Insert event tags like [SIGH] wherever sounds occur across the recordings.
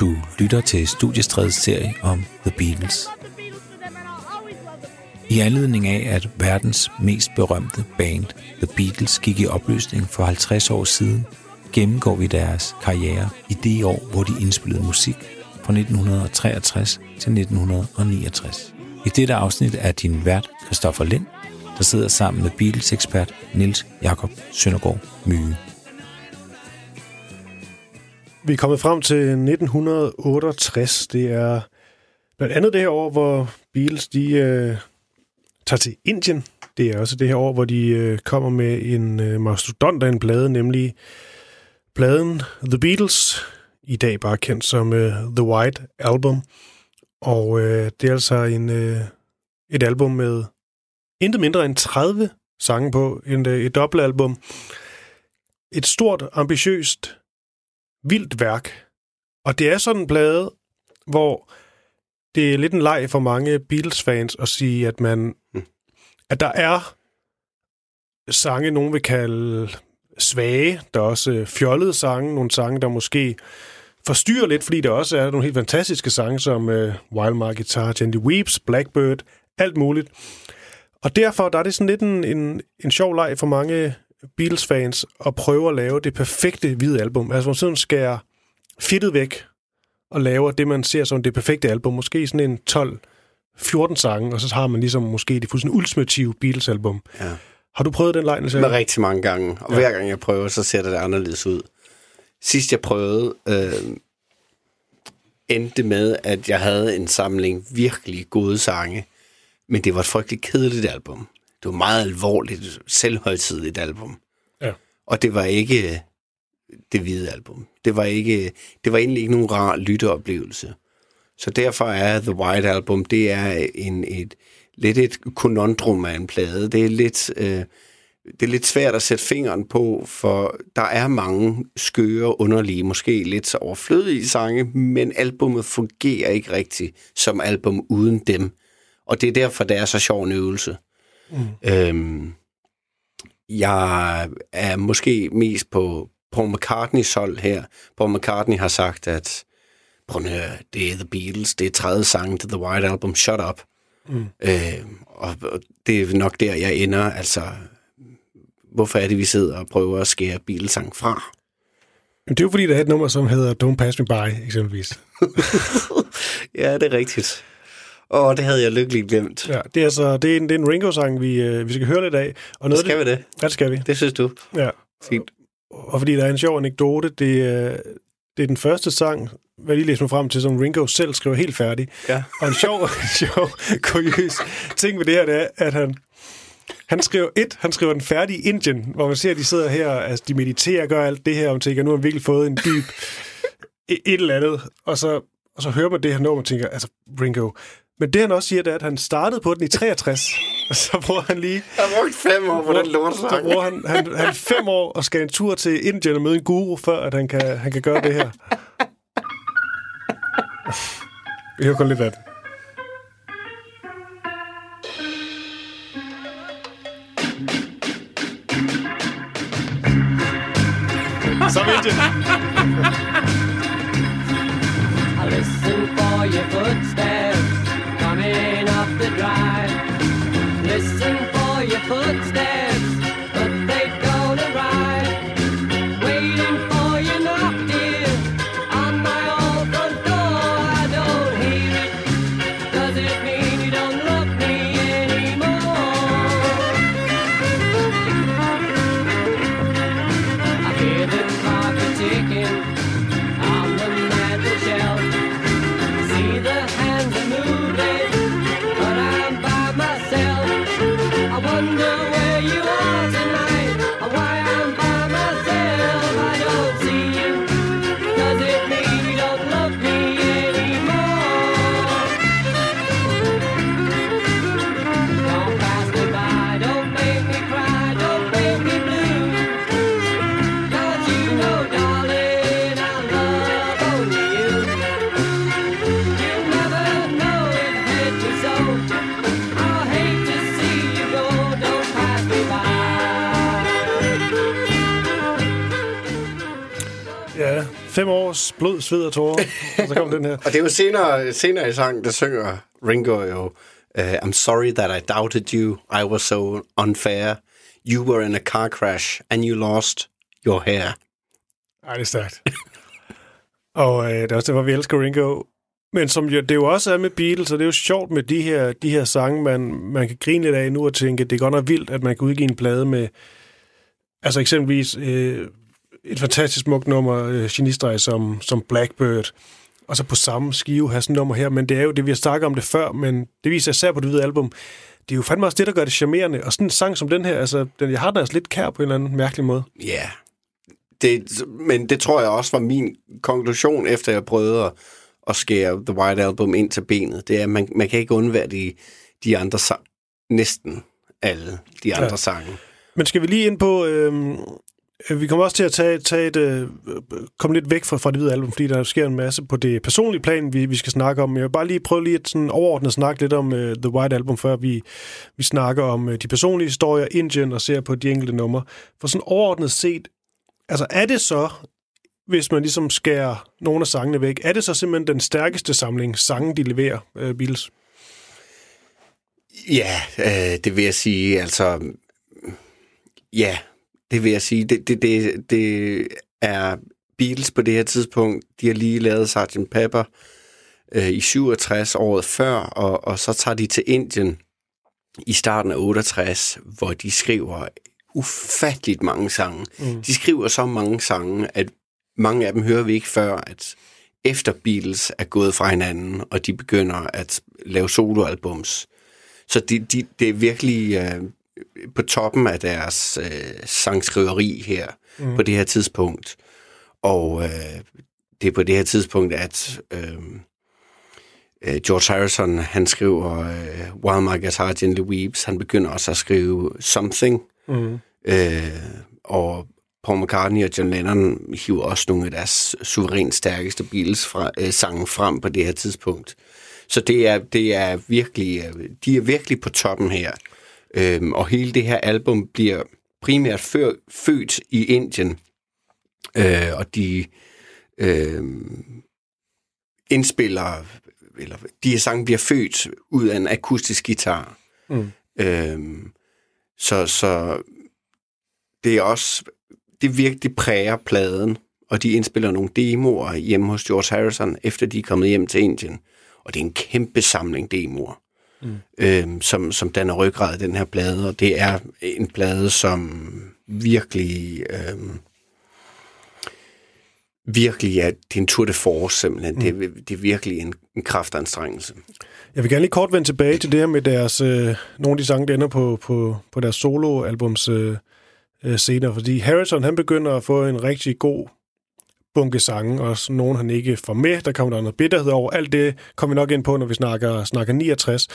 Du lytter til Studiestredets serie om The Beatles. I anledning af, at verdens mest berømte band, The Beatles, gik i opløsning for 50 år siden, gennemgår vi deres karriere i det år, hvor de indspillede musik fra 1963 til 1969. I dette afsnit er din vært Christoffer Lind, der sidder sammen med Beatles-ekspert Nils Jakob Søndergaard Myge. Vi er kommet frem til 1968. Det er blandt andet det her år, hvor Beatles de, øh, tager til Indien. Det er også det her år, hvor de øh, kommer med en øh, mastodont af en plade, nemlig pladen The Beatles, i dag bare kendt som øh, The White Album. Og øh, det er altså en, øh, et album med intet mindre end 30 sange på, en, øh, et dobbeltalbum. Et stort, ambitiøst vildt værk. Og det er sådan en plade, hvor det er lidt en leg for mange Beatles-fans at sige, at man mm. at der er sange, nogen vil kalde svage. Der er også fjollede sange, nogle sange, der måske forstyrrer lidt, fordi der også er nogle helt fantastiske sange, som uh, Wild My Guitar, Jenny Weeps, Blackbird, alt muligt. Og derfor der er det sådan lidt en, en, en sjov leg for mange Beatles-fans at prøve at lave det perfekte hvide album. Altså, man sådan skærer fittet væk og laver det, man ser som det perfekte album. Måske sådan en 12-14 sange, og så har man ligesom måske det fuldstændig ultimative Beatles-album. Ja. Har du prøvet den leg? Med rigtig mange gange. Og ja. hver gang jeg prøver, så ser det anderledes ud. Sidst jeg prøvede, øh, endte med, at jeg havde en samling virkelig gode sange, men det var et frygteligt kedeligt album det var meget alvorligt, selvhøjtidligt album. Ja. Og det var ikke det hvide album. Det var, ikke, det var egentlig ikke nogen rar lytteoplevelse. Så derfor er The White Album, det er en, et, lidt et konundrum af en plade. Det er lidt... Øh, det er lidt svært at sætte fingeren på, for der er mange skøre, underlige, måske lidt overflødige sange, men albummet fungerer ikke rigtigt som album uden dem. Og det er derfor, det er så sjov en øvelse. Mm. Øhm, jeg er måske mest på Paul McCartneys hold her. Paul McCartney har sagt, at prøv at høre, det er The Beatles, det er tredje sang til The White Album, Shut Up. Mm. Øh, og, det er nok der, jeg ender. Altså, hvorfor er det, vi sidder og prøver at skære Beatles-sang fra? Det er jo fordi, der er et nummer, som hedder Don't Pass Me By, eksempelvis. [LAUGHS] ja, det er rigtigt. Åh, oh, det havde jeg lykkeligt glemt. Ja, det er, altså, det er en, det er en Ringo-sang, vi, øh, vi skal høre lidt af. Og noget skal det, vi det? Ja, det skal vi. Det synes du? Ja. Fint. Og fordi der er en sjov anekdote, det, er, det er den første sang, hvad jeg lige læste mig frem til, som Ringo selv skrev helt færdig. Ja. Og en sjov, [LAUGHS] sjov kuriøs ting ved det her, det er, at han, han skriver et, han skriver den færdige Indien, hvor man ser, at de sidder her, altså de mediterer og gør alt det her, og tænker, nu har han virkelig fået en dyb et, et eller andet, og så, og så hører man det her nummer og tænker, altså Ringo, men det han også siger, det er, at han startede på den i 63, [LAUGHS] og så bruger han lige... Han har brugt fem år på den lortesang. Så bruger han, han, han fem år og skal en tur til Indien og møde en guru, før at han kan, han kan gøre det her. Vi hører kun lidt af det. Så Indien. Listen for your footsteps Listen for your footsteps, Fem års blod, sved og tårer, [LAUGHS] og så kom den her. og det er jo senere, senere i sangen, der synger Ringo jo, uh, I'm sorry that I doubted you, I was so unfair. You were in a car crash, and you lost your hair. Ej, det er stærkt. [LAUGHS] og øh, det er også det, hvor vi elsker Ringo. Men som jo, det jo også er med Beatles, og det er jo sjovt med de her, de her sange, man, man kan grine lidt af nu og tænke, det er godt nok vildt, at man kan udgive en plade med, altså eksempelvis øh, et fantastisk smukt nummer, øh, genistreg som, som Blackbird, og så på samme skive have sådan et nummer her, men det er jo det, vi har snakket om det før, men det viser især på det hvide album, det er jo fandme også det, der gør det charmerende, og sådan en sang som den her, altså, den, jeg har den altså lidt kær på en eller anden mærkelig måde. Ja, yeah. det, men det tror jeg også var min konklusion, efter jeg prøvede at, at skære The White Album ind til benet, det er, at man, man kan ikke undvære de, de andre sang, næsten alle de andre ja. sange. Men skal vi lige ind på, øh, Øh, vi kommer også til at tage, tage et, øh, komme lidt væk fra, fra det hvide album, fordi der sker en masse på det personlige plan, vi, vi skal snakke om. Jeg vil bare lige prøve lige at sådan overordnet snakke lidt om uh, The White Album, før vi, vi snakker om uh, de personlige historier, Indien og ser på de enkelte numre. For sådan overordnet set, altså er det så, hvis man ligesom skærer nogle af sangene væk, er det så simpelthen den stærkeste samling sange, de leverer, uh, Beatles? Ja, øh, det vil jeg sige. Altså, ja, det vil jeg sige. Det, det, det, det er Beatles på det her tidspunkt. De har lige lavet Sgt. Pepper øh, i 67 året før, og, og så tager de til Indien i starten af 68, hvor de skriver ufatteligt mange sange. Mm. De skriver så mange sange, at mange af dem hører vi ikke før, at efter Beatles er gået fra hinanden, og de begynder at lave soloalbums. Så de, de, det er virkelig øh, på toppen af deres øh, sangskriveri her mm. på det her tidspunkt. Og øh, det er på det her tidspunkt, at øh, øh, George Harrison, han skriver øh, While My Guitar Gently Weeps, han begynder også at skrive Something, mm. øh, og Paul McCartney og John Lennon hiver også nogle af deres suverænt stærkeste Beatles fra, øh, sange frem på det her tidspunkt. Så det er, det er virkelig, øh, de er virkelig på toppen her. Øhm, og hele det her album bliver primært før, født i Indien, øh, og de øh, indspiller, eller de her sange bliver født ud af en akustisk guitar. Mm. Øhm, så, så det er også, det virkelig præger pladen, og de indspiller nogle demoer hjemme hos George Harrison, efter de er kommet hjem til Indien. Og det er en kæmpe samling demoer mm. øh, som, som danner ryggrad i den her plade, og det er en plade, som virkelig... Øh, virkelig er, det er en tour de force simpelthen. Mm. Det, er, det er virkelig en, en kraftanstrengelse. Jeg vil gerne lige kort vende tilbage til det her med deres, øh, nogle af de sange, der ender på, på, på deres soloalbums øh, øh, senere, fordi Harrison han begynder at få en rigtig god bunke sange, og nogen han ikke får med. Der kommer der noget bitterhed over. Alt det kommer vi nok ind på, når vi snakker, snakker 69.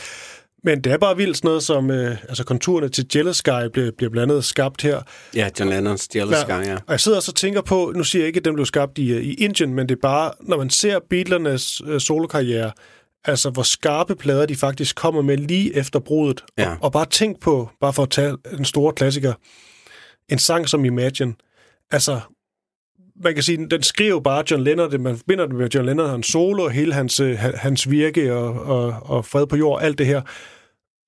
Men det er bare vildt sådan noget som, øh, altså konturerne til Jealous Sky bliver, bliver blandt andet skabt her. Ja, John Lennons Jealous ja, Sky, ja. Og jeg sidder og så tænker på, nu siger jeg ikke, at den blev skabt i, øh, i Indien, men det er bare, når man ser Beatlernes øh, solokarriere, altså hvor skarpe plader de faktisk kommer med lige efter brudet. Ja. Og, og bare tænk på, bare for at tage en stor klassiker, en sang som Imagine. Altså, man kan sige, den skriver bare John Lennon, det, man forbinder det med John Lennon, hans solo, og hele hans, øh, hans virke og, og, og fred på jord, alt det her.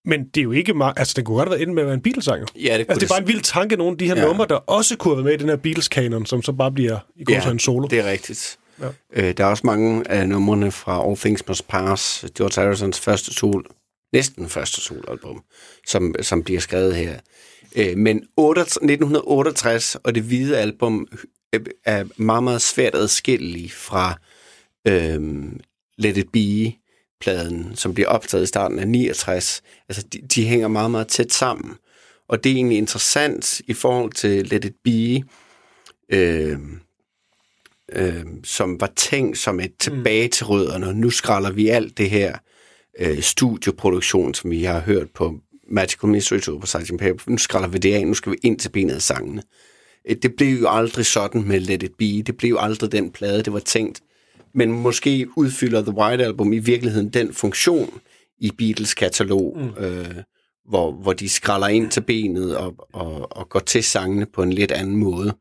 Men det er jo ikke meget... Altså, det kunne godt have været inde med at være en Beatles-sang. Ja, det, altså, det er bare en vild tanke, nogle af de her ja. numre, der også kunne have været med i den her Beatles-kanon, som så bare bliver i god ja, en solo. det er rigtigt. Ja. Øh, der er også mange af numrene fra All Things Must Pass, George Harrisons første sol, næsten første soloalbum, som, som bliver skrevet her. Øh, men 8, 1968 og det hvide album er meget, meget svært adskillelig fra øhm, Let It Be-pladen, som bliver optaget i starten af 69. Altså, de, de hænger meget, meget tæt sammen. Og det er egentlig interessant i forhold til Let It Be, øhm, øhm, som var tænkt som et tilbage til rødderne, og nu skralder vi alt det her øh, studioproduktion, som vi har hørt på Magical Mystery Tour på Sgt. Pepper. Nu skralder vi det af, nu skal vi ind til benet af sangene. Øh, det blev jo aldrig sådan med Let It Be. Det blev jo aldrig den plade, det var tænkt. Men måske udfylder The White Album i virkeligheden den funktion i Beatles katalog, mm. øh, hvor, hvor de skralder ind til benet og, og, og går til sangene på en lidt anden måde.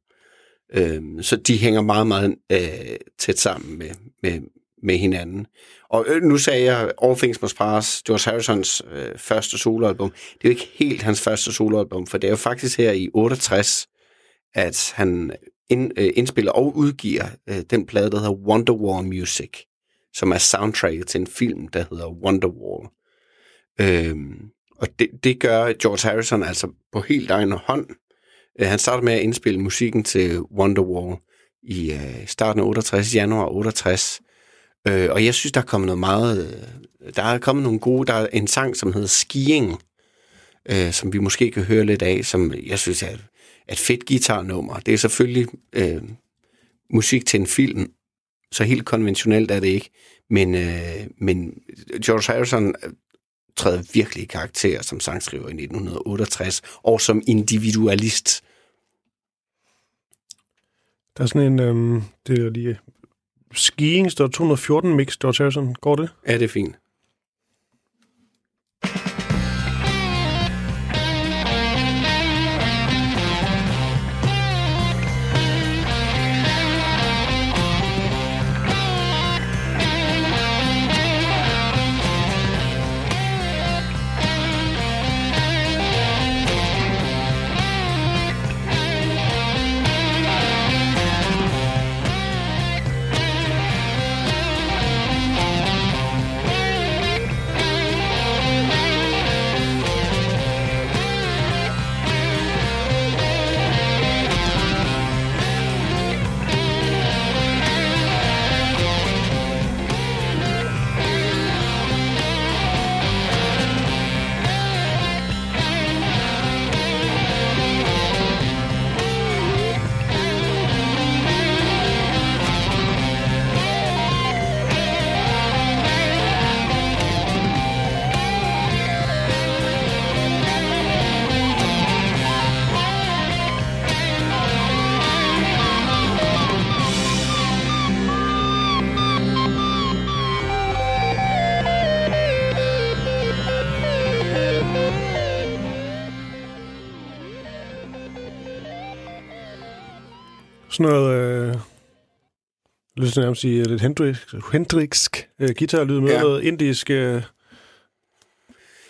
Øh, så de hænger meget, meget øh, tæt sammen med, med, med hinanden. Og øh, nu sagde jeg All Things Must Pass, George Harrisons øh, første soloalbum. Det er jo ikke helt hans første soloalbum, for det er jo faktisk her i 68, at han ind, øh, indspiller og udgiver øh, den plade, der hedder Wonderwall Music, som er soundtracket til en film, der hedder Wonderwall. Øhm, og det, det gør George Harrison altså på helt egen hånd. Øh, han starter med at indspille musikken til Wonderwall i øh, starten af 68, januar 68. Øh, og jeg synes, der er kommet noget meget... Øh, der er kommet nogle gode... Der er en sang, som hedder Skiing, øh, som vi måske kan høre lidt af, som jeg synes er et fedt guitarnummer. Det er selvfølgelig øh, musik til en film, så helt konventionelt er det ikke. Men, øh, men George Harrison øh, træder virkelig i karakter som sangskriver i 1968, og som individualist. Der er sådan en, øhm, det er lige, skiing står 214 mix, George Harrison. Går det? Ja, det er fint. Sådan noget... Øh, lyst til nærmest sige lidt hendriksk, hendriksk øh, guitarlyd med ja. noget indisk øh,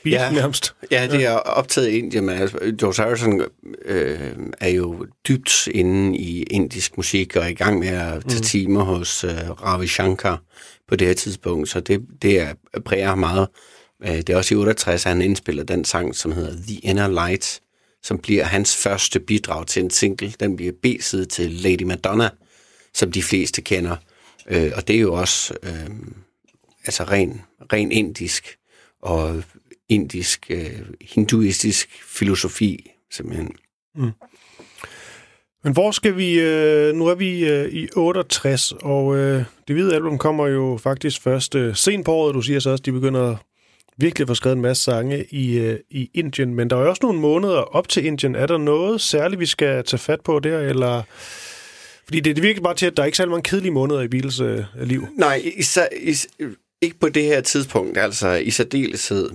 beat ja. nærmest. Ja, det er optaget i Indien, men altså, George Harrison øh, er jo dybt inde i indisk musik og er i gang med at tage mm. timer hos øh, Ravi Shankar på det her tidspunkt, så det, det er, præger meget. Øh, det er også i 68, at han indspiller den sang, som hedder The Inner Light, som bliver hans første bidrag til en single. Den bliver B-side til Lady Madonna, som de fleste kender. Øh, og det er jo også øh, altså ren, ren indisk og indisk, øh, hinduistisk filosofi, simpelthen. Mm. Men hvor skal vi... Øh, nu er vi øh, i 68, og øh, det hvide album kommer jo faktisk først øh, sent på året. Du siger så også, at de begynder virkelig får skrevet en masse sange i, øh, i Indien, men der er jo også nogle måneder op til Indien. Er der noget særligt, vi skal tage fat på der, eller... Fordi det, det virker bare til, at der er ikke særlig mange kedelige måneder i Beatles øh, liv. Nej, især, is, ikke på det her tidspunkt, altså i særdeleshed.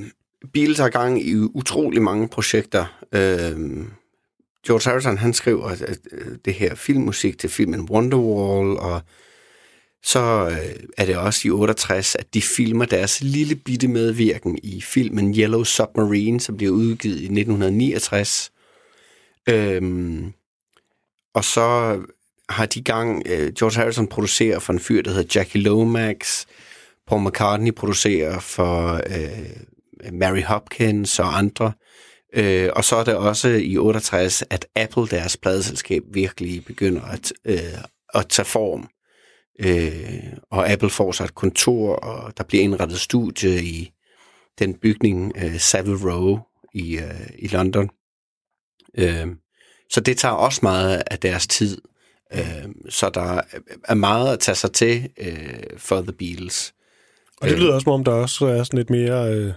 Beatles har gang i utrolig mange projekter. Øh, George Harrison, han skriver at, at, det her filmmusik til filmen Wonderwall, og så øh, er det også i 68, at de filmer deres lille bitte medvirken i filmen Yellow Submarine, som bliver udgivet i 1969. Øhm, og så har de gang, øh, George Harrison producerer for en fyr, der hedder Jackie Lomax, Paul McCartney producerer for øh, Mary Hopkins og andre. Øh, og så er det også i 68, at Apple, deres pladeselskab, virkelig begynder at, øh, at tage form. Øh, og Apple får sig et kontor, og der bliver indrettet studie i den bygning, øh, Savile Row i, øh, i London. Øh, så det tager også meget af deres tid. Øh, så der er meget at tage sig til øh, for The Beatles. Og det lyder også, som om der også er sådan lidt mere... Øh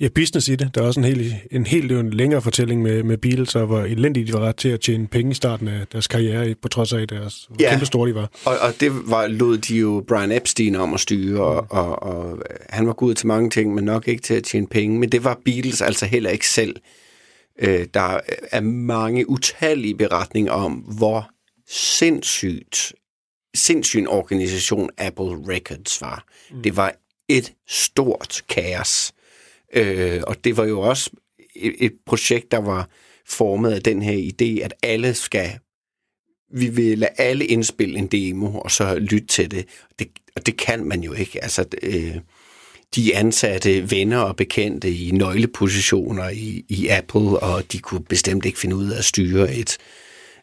ja, business i det. Der er også en helt, en helt en længere fortælling med, med Beatles, og hvor elendigt de var ret til at tjene penge i starten af deres karriere, på trods af deres, hvor ja. kæmpe store de var. Og, og det var, lod de jo Brian Epstein om at styre, og, og, og han var god til mange ting, men nok ikke til at tjene penge. Men det var Beatles altså heller ikke selv. Øh, der er mange utallige beretninger om, hvor sindssygt, sindssyg organisation Apple Records var. Mm. Det var et stort kaos. Øh, og det var jo også et, et projekt, der var formet af den her idé, at alle skal vi vil lade alle indspille en demo, og så lytte til det. det og det kan man jo ikke. Altså, øh, de ansatte venner og bekendte i nøglepositioner i, i Apple, og de kunne bestemt ikke finde ud af at styre et,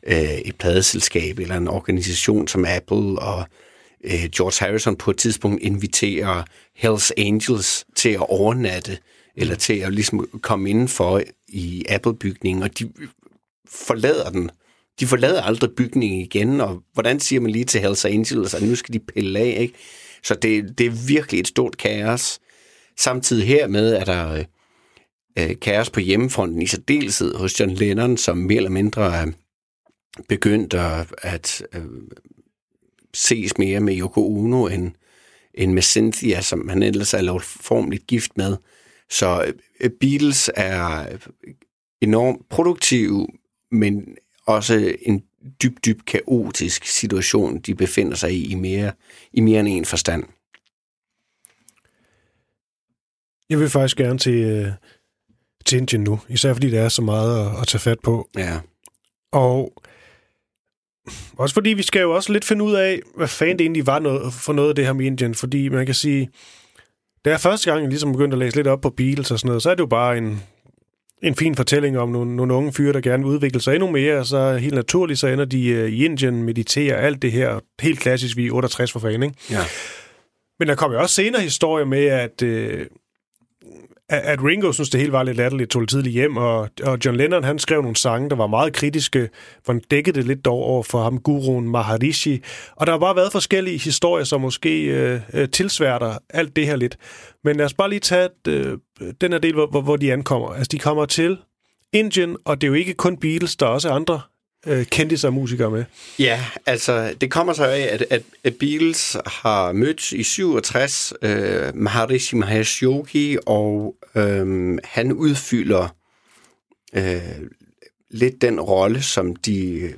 øh, et pladeselskab eller en organisation som Apple, og øh, George Harrison på et tidspunkt inviterer Hells Angels til at overnatte, eller til at ligesom komme indenfor i Apple-bygningen, og de forlader den. De forlader aldrig bygningen igen, og hvordan siger man lige til Hells Angels, at nu skal de pille af, ikke? Så det, det er virkelig et stort kaos. Samtidig hermed er der øh, kaos på hjemmefronten i særdeleshed hos John Lennon, som mere eller mindre er begyndt at, at øh, ses mere med Yoko Ono end, end med Cynthia, som han ellers er lavet gift med. Så øh, Beatles er enormt produktiv, men også en dybt, dybt kaotisk situation, de befinder sig i i mere, i mere end en forstand. Jeg vil faktisk gerne til, øh, til Indien nu, især fordi der er så meget at, at tage fat på. Ja. Og også fordi vi skal jo også lidt finde ud af, hvad fanden det egentlig var noget, for noget af det her med Indien, fordi man kan sige, da jeg første gang ligesom begyndte at læse lidt op på Beatles og sådan noget, så er det jo bare en, en fin fortælling om nogle, nogle unge fyre, der gerne vil udvikle sig endnu mere, og så helt naturligt, så ender de uh, i Indien, mediterer, alt det her, helt klassisk, vi er 68 for fanden, ikke? Ja. Men der kommer jo også senere historier med, at, uh, at Ringo synes, det hele var lidt latterligt, tog tidligt hjem, og, og John Lennon, han skrev nogle sange, der var meget kritiske, for han dækkede det lidt dog over for ham, guruen Maharishi, og der har bare været forskellige historier, som måske øh, øh tilsværter alt det her lidt. Men lad os bare lige tage øh, den her del, hvor, hvor de ankommer. Altså, de kommer til Indien, og det er jo ikke kun Beatles, der er også andre øh, kendte sig musikere med. Ja, altså det kommer så af, at, at, at Beatles har mødt i 67 øh, Maharishi Mahesh Yogi, og øh, han udfylder øh, lidt den rolle, som de øh,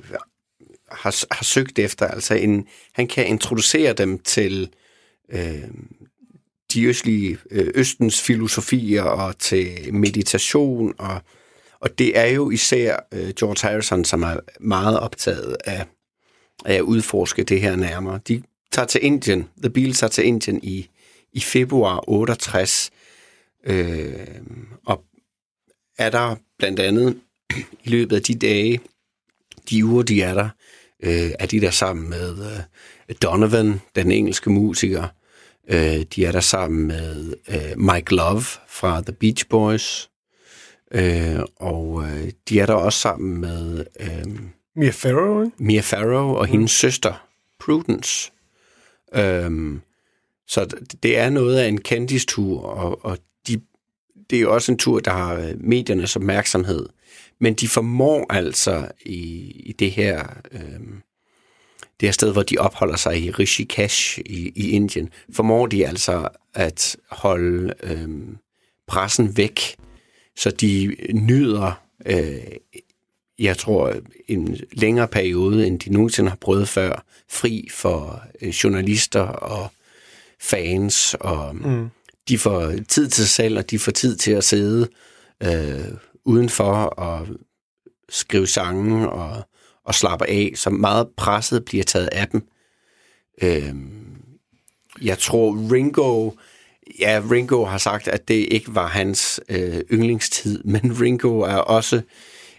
har, har søgt efter. Altså en, han kan introducere dem til øh, de østlige, øh, østens filosofier og til meditation og og det er jo især øh, George Harrison, som er meget optaget af, af at udforske det her nærmere. De tager til Indien, The Beatles tager til Indien i, i februar 68, øh, og er der blandt andet [CLEARS THROAT] i løbet af de dage, de uger, de er der, øh, er de der sammen med øh, Donovan, den engelske musiker. Øh, de er der sammen med øh, Mike Love fra The Beach Boys. Øh, og øh, de er der også sammen med... Øh, Mia Farrow, ikke? Mia Farrow og mm. hendes søster, Prudence. Øh, så det er noget af en Candice-tur, og, og de, det er jo også en tur, der har øh, mediernes opmærksomhed. Men de formår altså i, i det her... Øh, det her sted, hvor de opholder sig i Rishikesh i, i Indien, formår de altså at holde øh, pressen væk så de nyder, øh, jeg tror, en længere periode, end de nogensinde har prøvet før, fri for øh, journalister og fans, og mm. de får tid til sig selv, og de får tid til at sidde øh, udenfor og skrive sange og, og slappe af, så meget presset bliver taget af dem. Øh, jeg tror, Ringo ja, Ringo har sagt, at det ikke var hans øh, yndlingstid, [LAUGHS] men Ringo er også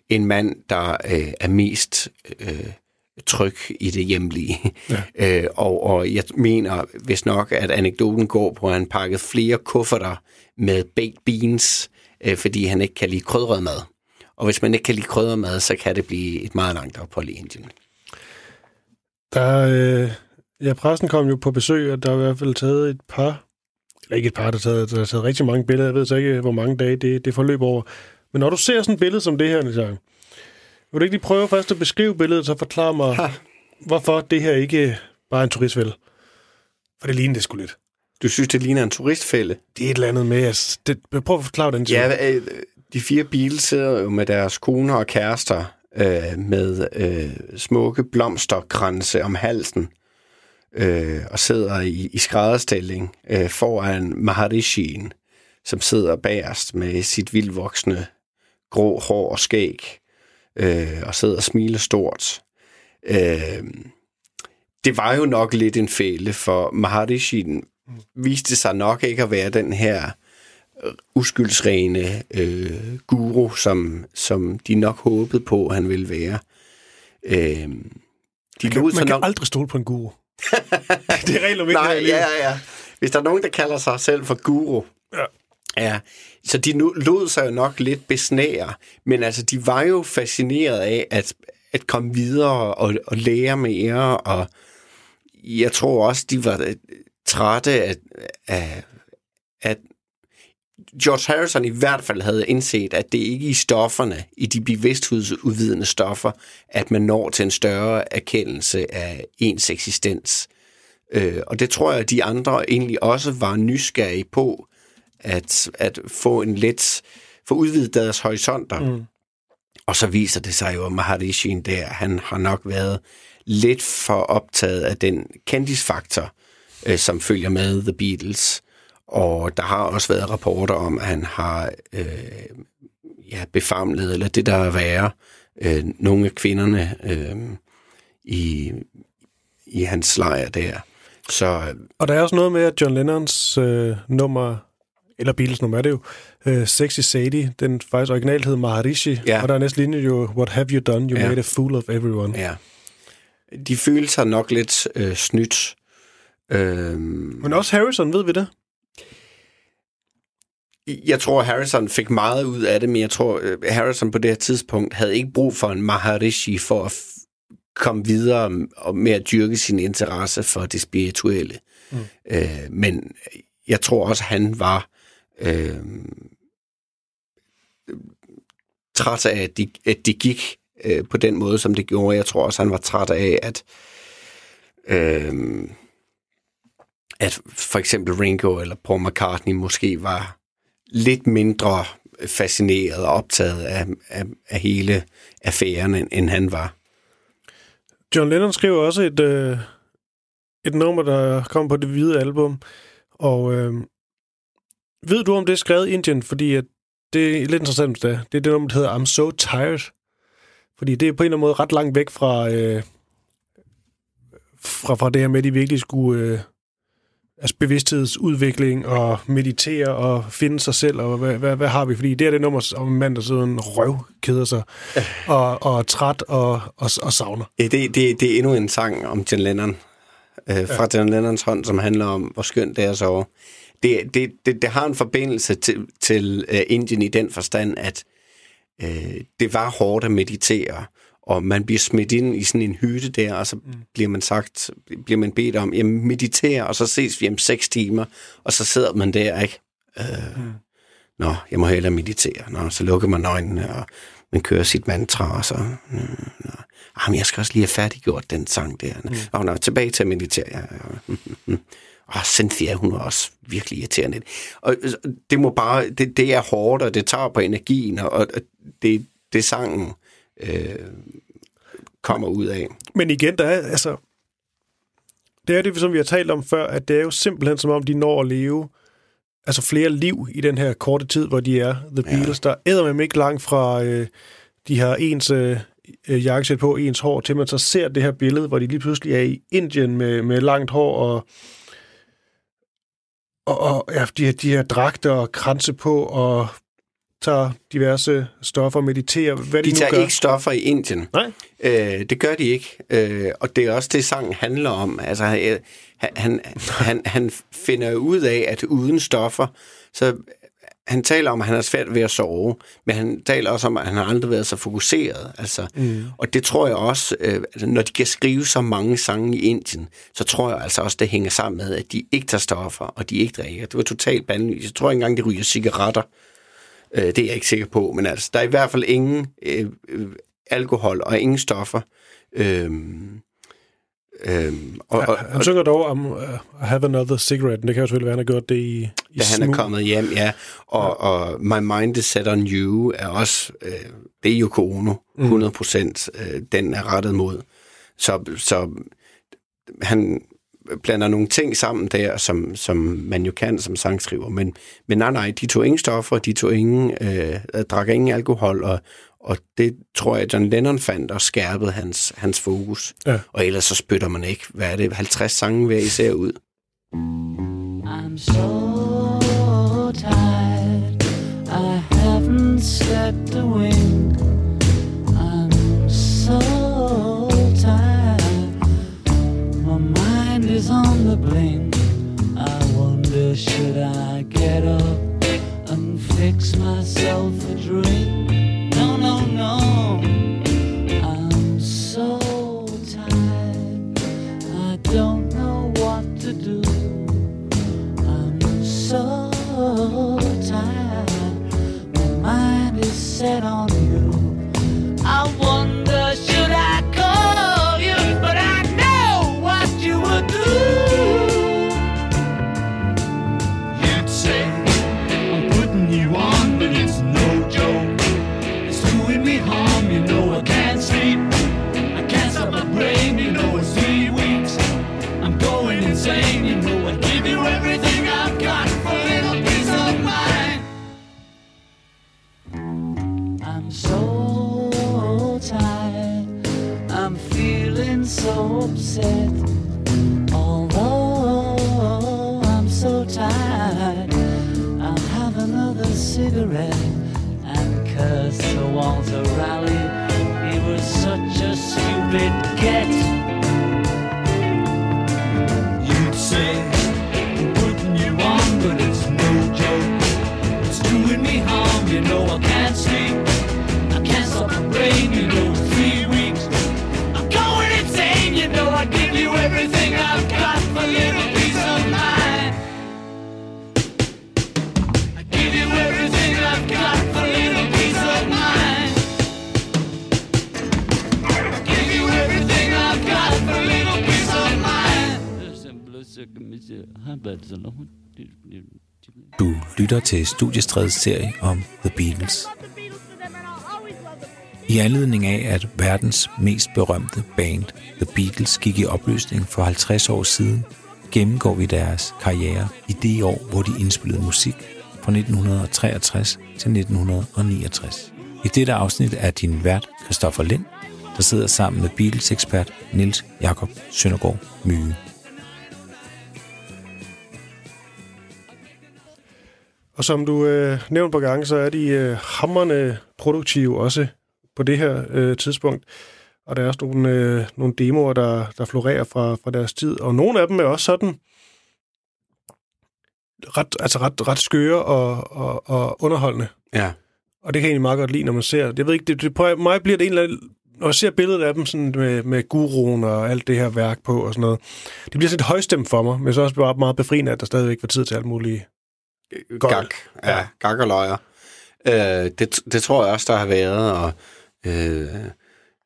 en mand, der øh, er mest øh, tryg i det hjemlige. Ja. [LAUGHS] øh, og, og jeg mener, hvis nok, at anekdoten går på, at han pakket flere kufferter med baked beans, øh, fordi han ikke kan lide krydret mad. Og hvis man ikke kan lide krydret mad, så kan det blive et meget langt ophold i Indien. Der, øh, ja, pressen kom jo på besøg, og der er i hvert fald taget et par eller ikke et par, der taget, der taget rigtig mange billeder. Jeg ved så ikke, hvor mange dage det, det forløb over. Men når du ser sådan et billede som det her, Nissan, vil du ikke lige prøve først at beskrive billedet, så forklare mig, ha. hvorfor det her ikke bare er en turistfælde? For det ligner det sgu lidt. Du synes, det ligner en turistfælde? Det er et eller andet med, altså, det, prøv at forklare den til. Ja, øh, de fire biler sidder jo med deres koner og kærester øh, med øh, smukke blomsterkranse om halsen øh, og sidder i, i skrædderstilling øh, foran Maharishien, som sidder bagerst med sit vildvoksne grå hår og skæg øh, og sidder og smiler stort. Øh, det var jo nok lidt en fælde, for Maharishien viste sig nok ikke at være den her øh, uskyldsrene øh, guru, som, som de nok håbede på, han ville være. Øh, de man kan, man kan nok... aldrig stole på en guru. [LAUGHS] det er regler Nej, ja, ja. Hvis der er nogen, der kalder sig selv for guru, ja. ja så de nu, lod sig jo nok lidt besnære, men altså, de var jo fascineret af at, at komme videre og, og lære mere, og jeg tror også, de var øh, trætte af, af, at George Harrison i hvert fald havde indset, at det ikke er i stofferne, i de bevidsthedsudvidende stoffer, at man når til en større erkendelse af ens eksistens. Øh, og det tror jeg, at de andre egentlig også var nysgerrige på, at, at få en let, få udvidet deres horisonter. Mm. Og så viser det sig jo, at Maharishin der, han har nok været lidt for optaget af den kendisfaktor, øh, som følger med The Beatles. Og der har også været rapporter om, at han har øh, ja, befamlet, eller det der er værre, øh, nogle af kvinderne øh, i, i hans lejr der. Så, og der er også noget med, at John Lennons øh, nummer, eller Beatles nummer er det jo, øh, Sexy Sadie, den faktisk originalt hed Maharishi, ja. og der er næste linje jo, What have you done? You ja. made a fool of everyone. Ja. De føler sig nok lidt øh, snydt. Øh, Men også Harrison, ved vi det? Jeg tror, Harrison fik meget ud af det, men jeg tror, øh, Harrison på det her tidspunkt havde ikke brug for en Maharishi for at komme videre og med at dyrke sin interesse for det spirituelle. Mm. Øh, men jeg tror også, han var øh, træt af, at de, at de gik øh, på den måde, som det gjorde. Jeg tror også, han var træt af, at øh, at for eksempel Ringo eller Paul McCartney måske var lidt mindre fascineret og optaget af, af, af hele affæren, end, end han var. John Lennon skrev også et, øh, et nummer, der kom på det hvide album, og øh, ved du, om det er skrevet i Indien? Fordi at det er lidt interessant, det, det er det nummer, der hedder I'm So Tired. Fordi det er på en eller anden måde ret langt væk fra, øh, fra, fra det her med, at de virkelig skulle øh, altså bevidsthedsudvikling og meditere og finde sig selv, og hvad, hvad, hvad har vi? Fordi det er det nummer om en mand, der sidder en røv, keder sig, og, og er træt og, og, og savner. Ja, det, det, det er endnu en sang om John Lennon, øh, fra ja. John Lennons hånd, som handler om, hvor skønt det er at sove. Det, det, det, det har en forbindelse til, til uh, Indien i den forstand, at uh, det var hårdt at meditere, og man bliver smidt ind i sådan en hytte der, og så mm. bliver man sagt, bliver man bedt om, jamen meditere, og så ses vi om seks timer, og så sidder man der, ikke? Øh, mm. Nå, jeg må hellere meditere. Nå, så lukker man øjnene, og man kører sit mantra, og så... Mm, nå. Jamen, jeg skal også lige have færdiggjort den sang der. Mm. Og nå, tilbage til at meditere. Ja, ja. [LAUGHS] Og Cynthia, hun er også virkelig irriterende. Og det må bare, det, det er hårdt, og det tager på energien, og det, det sangen øh, kommer ud af. Men igen, der er, altså, det er det, som vi har talt om før, at det er jo simpelthen som om, de når at leve altså flere liv i den her korte tid, hvor de er The Beatles. Ja. Der æder man ikke langt fra, øh, de har ens øh, jakkesæt på, ens hår, til man så ser det her billede, hvor de lige pludselig er i Indien med, med langt hår og og, og ja, de, her, de her dragter og kranse på, og tager diverse stoffer, mediterer, hvad de, de tager gør. ikke stoffer i Indien. Nej. Øh, det gør de ikke. Øh, og det er også det, sangen handler om. Altså, han, han, han, han finder ud af, at uden stoffer, så han taler om, at han er svært ved at sove, men han taler også om, at han har aldrig været så fokuseret. Altså, mm. Og det tror jeg også, øh, altså, når de kan skrive så mange sange i Indien, så tror jeg altså også, det hænger sammen med, at de ikke tager stoffer, og de ikke drikker. Det var totalt bandlyst. Jeg tror ikke engang, de ryger cigaretter. Øh, det er jeg ikke sikker på, men altså, der er i hvert fald ingen øh, øh, alkohol og ingen stoffer. Øh, Øhm, og, og, han synger dog om uh, Have Another Cigarette, det kan jo selvfølgelig være, han har gjort det i, i Da han er kommet hjem, ja. Og, ja. og My Mind is Set on You er også, øh, det er Yoko Ono, 100 procent, mm. øh, den er rettet mod. Så, så han blander nogle ting sammen der, som, som man jo kan som sangskriver, men, men nej, nej, de tog ingen stoffer, de tog ingen, øh, drak ingen alkohol, og, og det tror jeg, John Lennon fandt og skærpede hans, hans fokus. Ja. Og ellers så spytter man ikke, hvad er det, 50 sange hver især ud. I'm so tired, I haven't slept a wink. The. I wonder should I get up and fix myself a drink? Du lytter til Studiestredets serie om The Beatles. I anledning af, at verdens mest berømte band, The Beatles, gik i opløsning for 50 år siden, gennemgår vi deres karriere i det år, hvor de indspillede musik fra 1963 til 1969. I dette afsnit er din vært Christoffer Lind, der sidder sammen med Beatles-ekspert Nils Jakob Søndergaard Myge. Og som du øh, nævnte på gang, så er de øh, hammerne produktive også på det her øh, tidspunkt. Og der er også nogle, øh, nogle demoer, der, der florerer fra, fra deres tid. Og nogle af dem er også sådan ret, altså ret, ret skøre og, og, og underholdende. Ja. Og det kan jeg egentlig meget godt lide, når man ser Jeg ved ikke, det, det, på mig bliver det en eller anden, når jeg ser billedet af dem sådan med, med guruen og alt det her værk på og sådan noget, det bliver sådan et højstemt for mig, men så også bare meget befriende, at der stadigvæk var tid til alt muligt Gold. Gak, ja, ja. gak og løjer. Øh, det, det tror jeg også, der har været, og øh,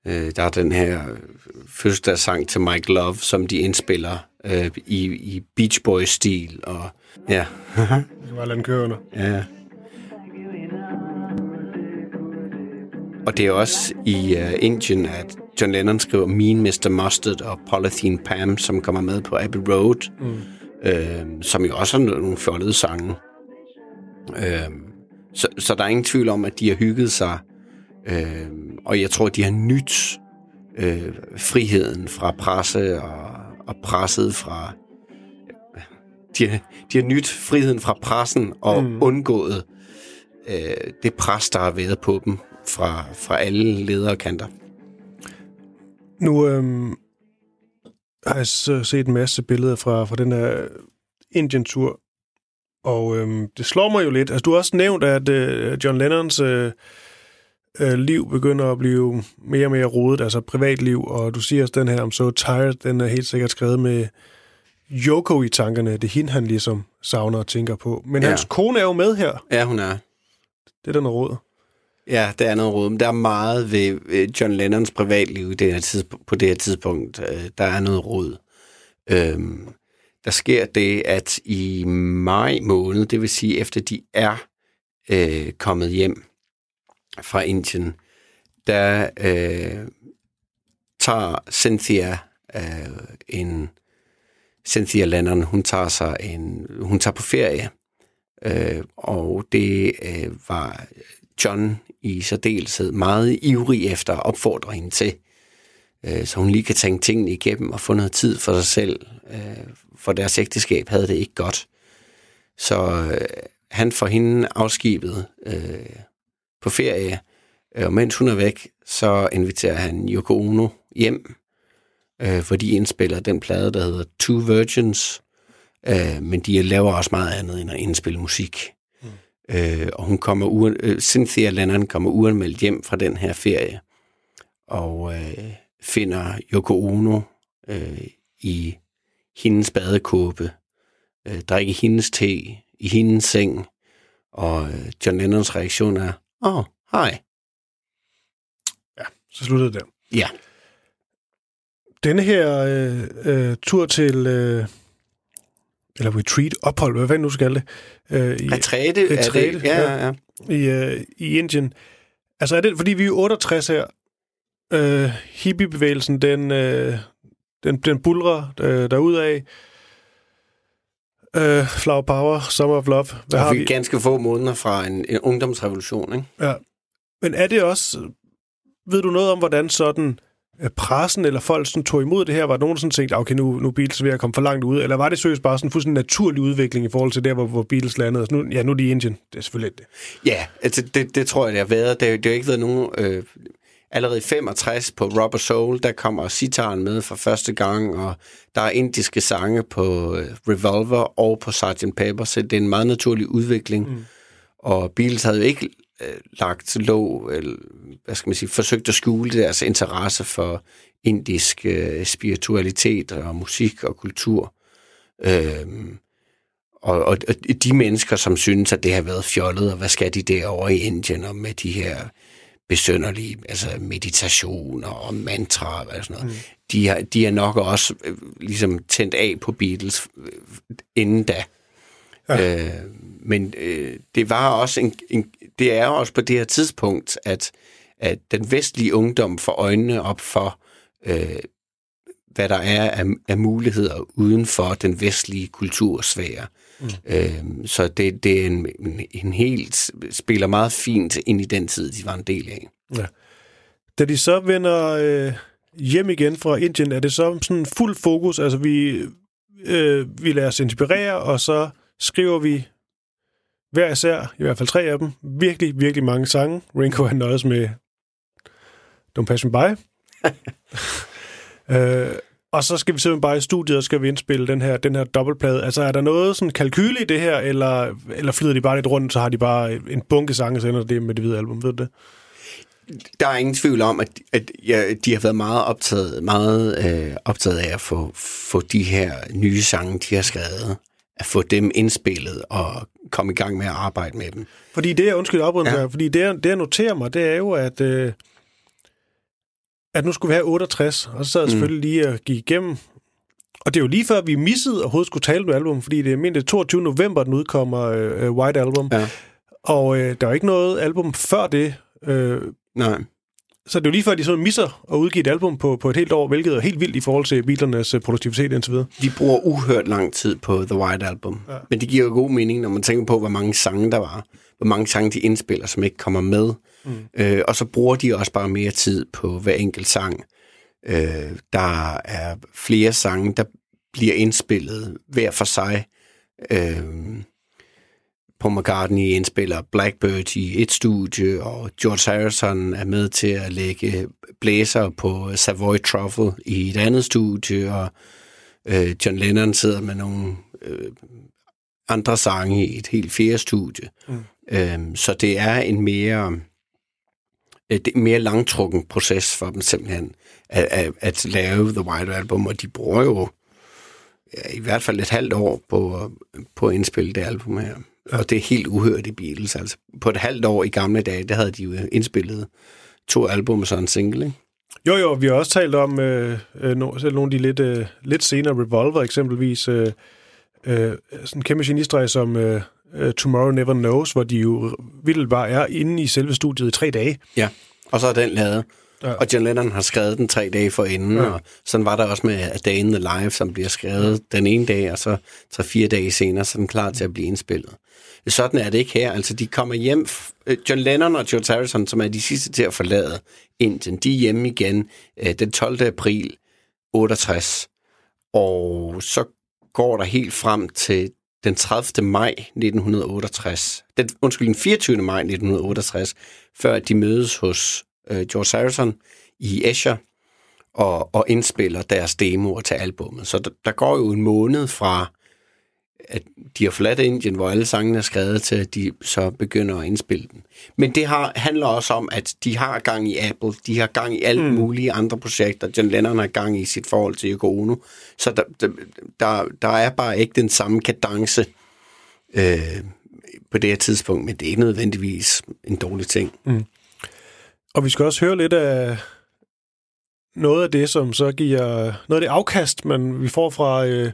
øh, der er den her fødselsdagssang til Mike Love, som de indspiller øh, i, i Beach Boys-stil, og ja. [LAUGHS] det var landkørende. Ja. Og det er også i uh, Indien, at John Lennon skriver Mean Mr. Mustard og Polythene Pam, som kommer med på Abbey Road, mm. øh, som jo også er nogle fjollede sange. Øh, så, så der er ingen tvivl om, at de har hygget sig, øh, og jeg tror, de har nyt øh, friheden fra presse og, og presset fra... De har, de har nyt friheden fra pressen og mm. undgået øh, det pres, der har været på dem fra, fra alle lederkanter. Nu øh, har jeg så set en masse billeder fra, fra den her Indien-tur, og øhm, det slår mig jo lidt. Altså, du har også nævnt, at øh, John Lennons øh, øh, liv begynder at blive mere og mere rodet, altså privatliv, og du siger også, den her I'm so tired, den er helt sikkert skrevet med Yoko i tankerne. Det er hende, han ligesom savner og tænker på. Men ja. hans kone er jo med her. Ja, hun er. Det er den råd. Ja, der er noget rod. Men der er meget ved John Lennons privatliv det her på det her tidspunkt. Øh, der er noget rod. Øhm, der sker det, at i maj måned, det vil sige efter de er øh, kommet hjem fra Indien, der øh, tager Cynthia øh, en Cynthia Lennon, hun tager sig en, hun tager på ferie, øh, og det øh, var John i særdeleshed meget ivrig efter at opfordre hende til, øh, så hun lige kan tænke tingene igennem og få noget tid for sig selv. Øh, for deres ægteskab havde det ikke godt. Så øh, han får hende afskibet øh, på ferie, øh, og mens hun er væk, så inviterer han Yoko Ono hjem, øh, for de indspiller den plade, der hedder Two Virgins, øh, men de laver også meget andet end at indspille musik. Mm. Øh, og hun kommer uen, øh, Cynthia Lennon kommer uanmeldt hjem fra den her ferie, og øh, finder Yoko Ono øh, i hendes badekåbe, øh, drikke hendes te i hendes seng, og øh, John Lennons reaktion er, åh, oh, hej. Ja, så slutter det der. Ja. Denne her øh, øh, tur til, øh, eller retreat, ophold, hvad fanden nu skal det? Øh, i, retræte, retræte er det? Ja, ja, ja. I, øh, I Indien. Altså er det, fordi vi er 68 her, øh, hippiebevægelsen, den, øh, den, den bulrer øh, derudad. Øh, Flower Power, Summer of Love. Hvad har vi? ganske få måneder fra en, en ungdomsrevolution, ikke? Ja. Men er det også... Ved du noget om, hvordan sådan øh, pressen eller folk sådan tog imod det her? Var nogen sådan tænkt, okay, nu, nu er Beatles ved at komme for langt ud? Eller var det seriøst bare sådan en fuldstændig naturlig udvikling i forhold til der, hvor, hvor Beatles landede? Altså nu, ja, nu er de i Indien. Det er selvfølgelig det. Ja, altså det, det tror jeg, det har været. Det, det har ikke været nogen... Øh, allerede i 65 på Rubber Soul, der kommer sitaren med for første gang, og der er indiske sange på øh, Revolver og på Sgt. Pepper, så det er en meget naturlig udvikling. Mm. Og Beatles havde jo ikke øh, lagt låg, eller hvad skal man sige, forsøgt at skjule deres interesse for indisk øh, spiritualitet og musik og kultur. Øhm, og, og, og de mennesker, som synes, at det har været fjollet, og hvad skal de derovre i Indien, og med de her besønderlige altså meditationer og mantra og sådan noget. Mm. De, har, de er nok også øh, ligesom tændt af på Beatles øh, inden da. Ja. Øh, men øh, det var også en, en, det er også på det her tidspunkt, at, at den vestlige ungdom får øjnene op for, øh, hvad der er af, af muligheder uden for den vestlige kultursfære. Mm. Øh, så det, det er en, en, en helt, spiller meget fint ind i den tid, de var en del af. Ja. Da de så vender øh, hjem igen fra Indien, er det så sådan fuld fokus, altså vi, øh, vi lader os inspirere, og så skriver vi hver især, i hvert fald tre af dem, virkelig, virkelig mange sange. Ringo han nøjes med Don't Pass Me By. [LAUGHS] øh, og så skal vi simpelthen bare i studiet, og skal vi indspille den her, den her dobbeltplade. Altså, er der noget sådan kalkyle i det her, eller, eller flyder de bare lidt rundt, så har de bare en bunke sange, så ender det med det hvide album, ved du det? Der er ingen tvivl om, at, at ja, de har været meget optaget, meget, øh, optaget af at få, få de her nye sange, de har skrevet, at få dem indspillet og komme i gang med at arbejde med dem. Fordi det, er, undskyld oprydning, ja. fordi det, det, jeg noterer mig, det er jo, at... Øh, at nu skulle vi have 68, og så sad jeg mm. selvfølgelig lige og gik igennem. Og det er jo lige før, vi missede overhovedet skulle tale med album, fordi det er mindre 22. november, den udkommer øh, White Album. Ja. Og øh, der er ikke noget album før det. Øh, Nej. Så det er jo lige før, de så misser at udgive et album på, på et helt år, hvilket er helt vildt i forhold til Beatles produktivitet indtil videre. De bruger uhørt lang tid på The White Album. Ja. Men det giver jo god mening, når man tænker på, hvor mange sange der var. Hvor mange sange de indspiller, som ikke kommer med. Mm. Øh, og så bruger de også bare mere tid på hver enkelt sang. Øh, der er flere sange, der bliver indspillet hver for sig. Øh, Paul McCartney indspiller Blackbird i et studie, og George Harrison er med til at lægge blæser på Savoy Truffle i et andet studie, og øh, John Lennon sidder med nogle øh, andre sange i et helt fjerde studie. Mm. Øh, så det er en mere et mere langtrukken proces for dem simpelthen at, at, at lave The White Album, og de bruger jo ja, i hvert fald et halvt år på, på at indspille det album her. Og det er helt uhørt i Beatles. Altså, på et halvt år i gamle dage, der havde de jo indspillet to album og så en single, ikke? Jo, jo, vi har også talt om øh, øh, nogle af de lidt, øh, lidt senere Revolver eksempelvis. Øh, øh, sådan en kæmpe genistræk som øh, øh, Tomorrow Never Knows, hvor de jo vildt bare er inde i selve studiet i tre dage. Ja, og så er den lavet. Ja. Og John Lennon har skrevet den tre dage for inden, ja. og sådan var der også med A Day in the Life, som bliver skrevet den ene dag, og så tre-fire dage senere, så er den klar til at blive indspillet. Sådan er det ikke her. Altså, de kommer hjem... Øh, John Lennon og George Harrison, som er de sidste til at forlade Indien, de er hjemme igen øh, den 12. april 68. Og så går der helt frem til den 30. maj 1968. Den, undskyld, den 24. maj 1968, før de mødes hos øh, George Harrison i Escher og, og indspiller deres demoer til albummet. Så der, der går jo en måned fra, at de har forladt Indien, hvor alle sangene er skrevet til, at de så begynder at indspille den. Men det har, handler også om, at de har gang i Apple, de har gang i alle mm. mulige andre projekter. John Lennon har gang i sit forhold til Yoko Ono. Så der, der, der, der er bare ikke den samme kadence øh, på det her tidspunkt, men det er ikke nødvendigvis en dårlig ting. Mm. Og vi skal også høre lidt af noget af det, som så giver noget af det afkast, man vi får fra øh,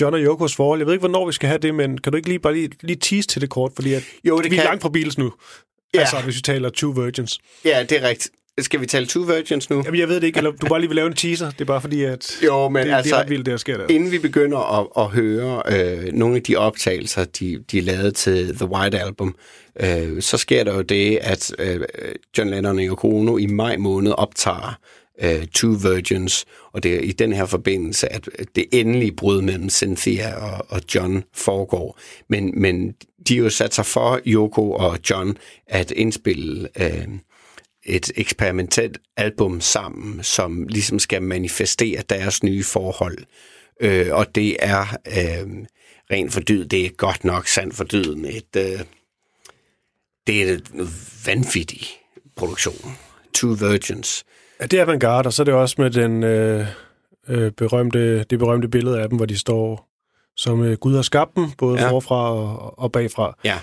John og Yokos forhold. Jeg ved ikke, hvornår vi skal have det, men kan du ikke lige bare lige, lige tease til det kort? Fordi at jo, det vi kan. er langt fra Beatles nu. Ja. Altså, hvis vi taler Two Virgins. Ja, det er rigtigt. Skal vi tale Two Virgins nu? Jamen, jeg ved det ikke, eller du bare lige vil lave en teaser. Det er bare fordi, at jo, men det, altså, det er ret vildt, det der sker der. Inden vi begynder at, at høre øh, nogle af de optagelser, de, de lavede til The White Album, øh, så sker der jo det, at øh, John Lennon og Yoko Ono i maj måned optager uh, Two Virgins, og det er i den her forbindelse, at det endelige brud mellem Cynthia og, og John foregår. Men, men de har jo sat sig for, Yoko og John, at indspille uh, et eksperimentelt album sammen, som ligesom skal manifestere deres nye forhold. Uh, og det er uh, rent for dyd, det er godt nok sandt for dyden. Et, uh, det er en vanvittig produktion. Two Virgins. Ja, det er avantgarde, og så er det også med den øh, øh, berømte, det berømte billede af dem, hvor de står som øh, Gud har skabt dem, både ja. forfra og, og bagfra. Ja.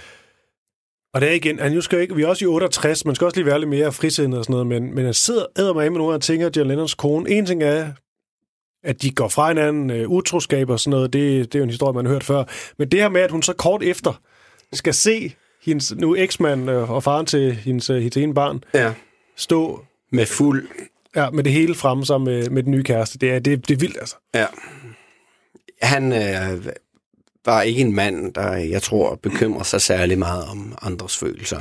Og det er igen, han skal ikke, vi er også i 68, man skal også lige være lidt mere frisindet og sådan noget, men, men jeg sidder æder med med nogle af tingene, John Lennons kone. En ting er, at de går fra hinanden, øh, utroskab og sådan noget, det, det er jo en historie, man har hørt før. Men det her med, at hun så kort efter skal se hendes nu eksmand øh, og faren til hendes, øh, hendes ene barn ja. stå med fuld... Ja, med det hele fremme sammen med, med den nye kæreste. Det er, det, det er vildt, altså. Ja. Han øh, var ikke en mand, der, jeg tror, bekymrer sig særlig meget om andres følelser.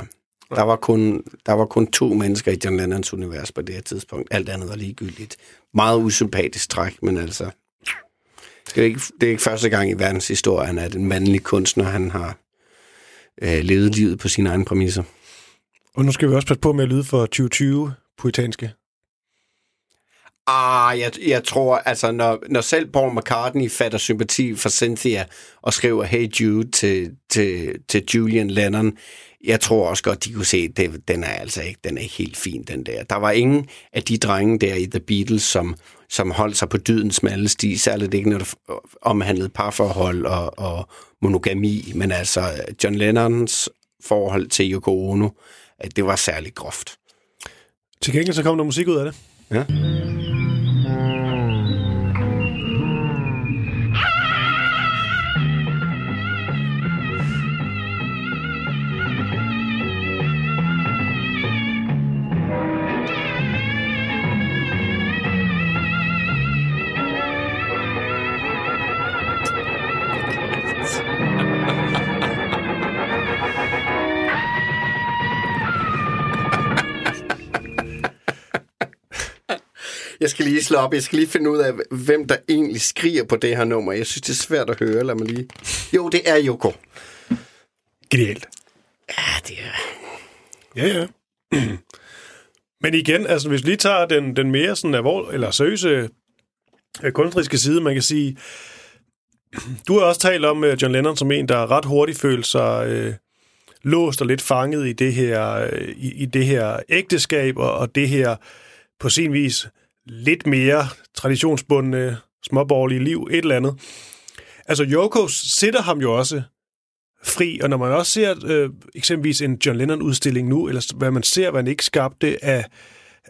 Der var, kun, der var kun to mennesker i John Lennons univers på det her tidspunkt. Alt andet var ligegyldigt. Meget usympatisk træk, men altså... Det er, ikke, det er ikke første gang i verdenshistorien, at en mandlig kunstner, han har øh, levet livet på sine egne præmisser. Og nu skal vi også passe på med at lyde for 2020 puritanske? Ah, jeg, jeg tror, altså, når, når selv Paul McCartney fatter sympati for Cynthia og skriver Hey Jude til, til, til Julian Lennon, jeg tror også godt, de kunne se, at det, den er altså ikke, den er ikke helt fin, den der. Der var ingen af de drenge der i The Beatles, som, som holdt sig på dydens smalle sti, særligt ikke, når det omhandlede parforhold og, og monogami, men altså øh, John Lennons forhold til Yoko Ono, det var særligt groft. Til gengæld så kom der musik ud af det. Ja. Jeg skal lige slå op. Jeg skal lige finde ud af, hvem der egentlig skriger på det her nummer. Jeg synes, det er svært at høre. Lad mig lige... Jo, det er Joko. Genialt. Ja, det er... Ja, ja. [CLEARS THROAT] Men igen, altså hvis vi lige tager den, den mere sådan alvor, eller seriøse øh, kunstneriske side, man kan sige, [CLEARS THROAT] du har også talt om uh, John Lennon som en, der ret hurtigt følte sig uh, låst og lidt fanget i det her, uh, i, i det her ægteskab og, og det her på sin vis lidt mere traditionsbundne, småborgerlige liv, et eller andet. Altså, Yoko sætter ham jo også fri, og når man også ser øh, eksempelvis en John Lennon-udstilling nu, eller hvad man ser, hvad han ikke skabte af,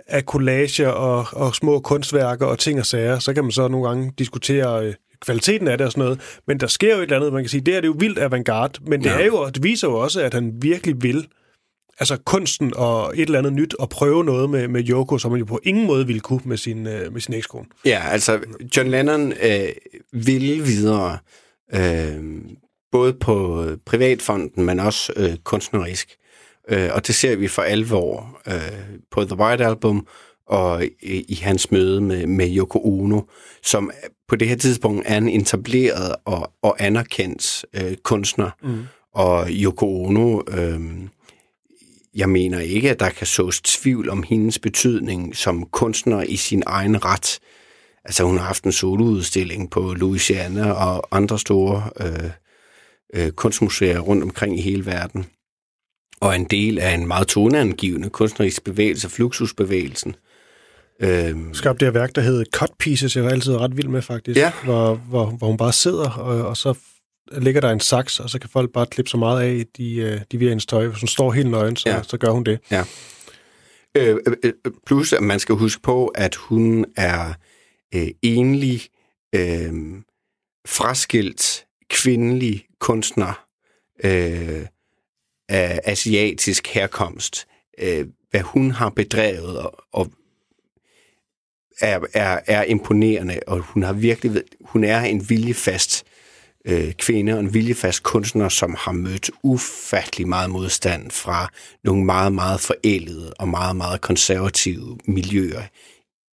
af collager og, og små kunstværker og ting og sager, så kan man så nogle gange diskutere øh, kvaliteten af det og sådan noget. Men der sker jo et eller andet, man kan sige, det er det jo vildt avantgarde, men det, ja. er jo, det viser jo også, at han virkelig vil altså kunsten og et eller andet nyt og prøve noget med, med Yoko, som man jo på ingen måde ville kunne med sin, øh, med sin ekskone. Ja, altså John Lennon øh, ville videre, øh, både på privatfonden, men også øh, kunstnerisk. Øh, og det ser vi for alvor øh, på The White Album og i, i hans møde med, med Yoko Ono, som på det her tidspunkt er en etableret og, og anerkendt øh, kunstner. Mm. Og Yoko Ono... Øh, jeg mener ikke, at der kan sås tvivl om hendes betydning som kunstner i sin egen ret. Altså hun har haft en soloudstilling på Louisiana og andre store øh, øh, kunstmuseer rundt omkring i hele verden. Og en del af en meget toneangivende kunstnerisk bevægelse, Fluxusbevægelsen. Øhm, Skabte det her værk, der hedder Cut Pieces, jeg var altid ret vild med faktisk, ja. hvor, hvor, hvor hun bare sidder, og, og så ligger der en saks, og så kan folk bare klippe så meget af, de, øh, de via hendes tøj. Hvis hun står helt nøgen, så, ja. så gør hun det. Ja. Øh, øh, øh, plus, at man skal huske på, at hun er øh, enlig, øh, fraskilt, kvindelig kunstner øh, af asiatisk herkomst. Øh, hvad hun har bedrevet og, og er, er, er imponerende, og hun har virkelig hun er en viljefast øh, kvinde og en viljefast kunstner, som har mødt ufattelig meget modstand fra nogle meget, meget forældede og meget, meget konservative miljøer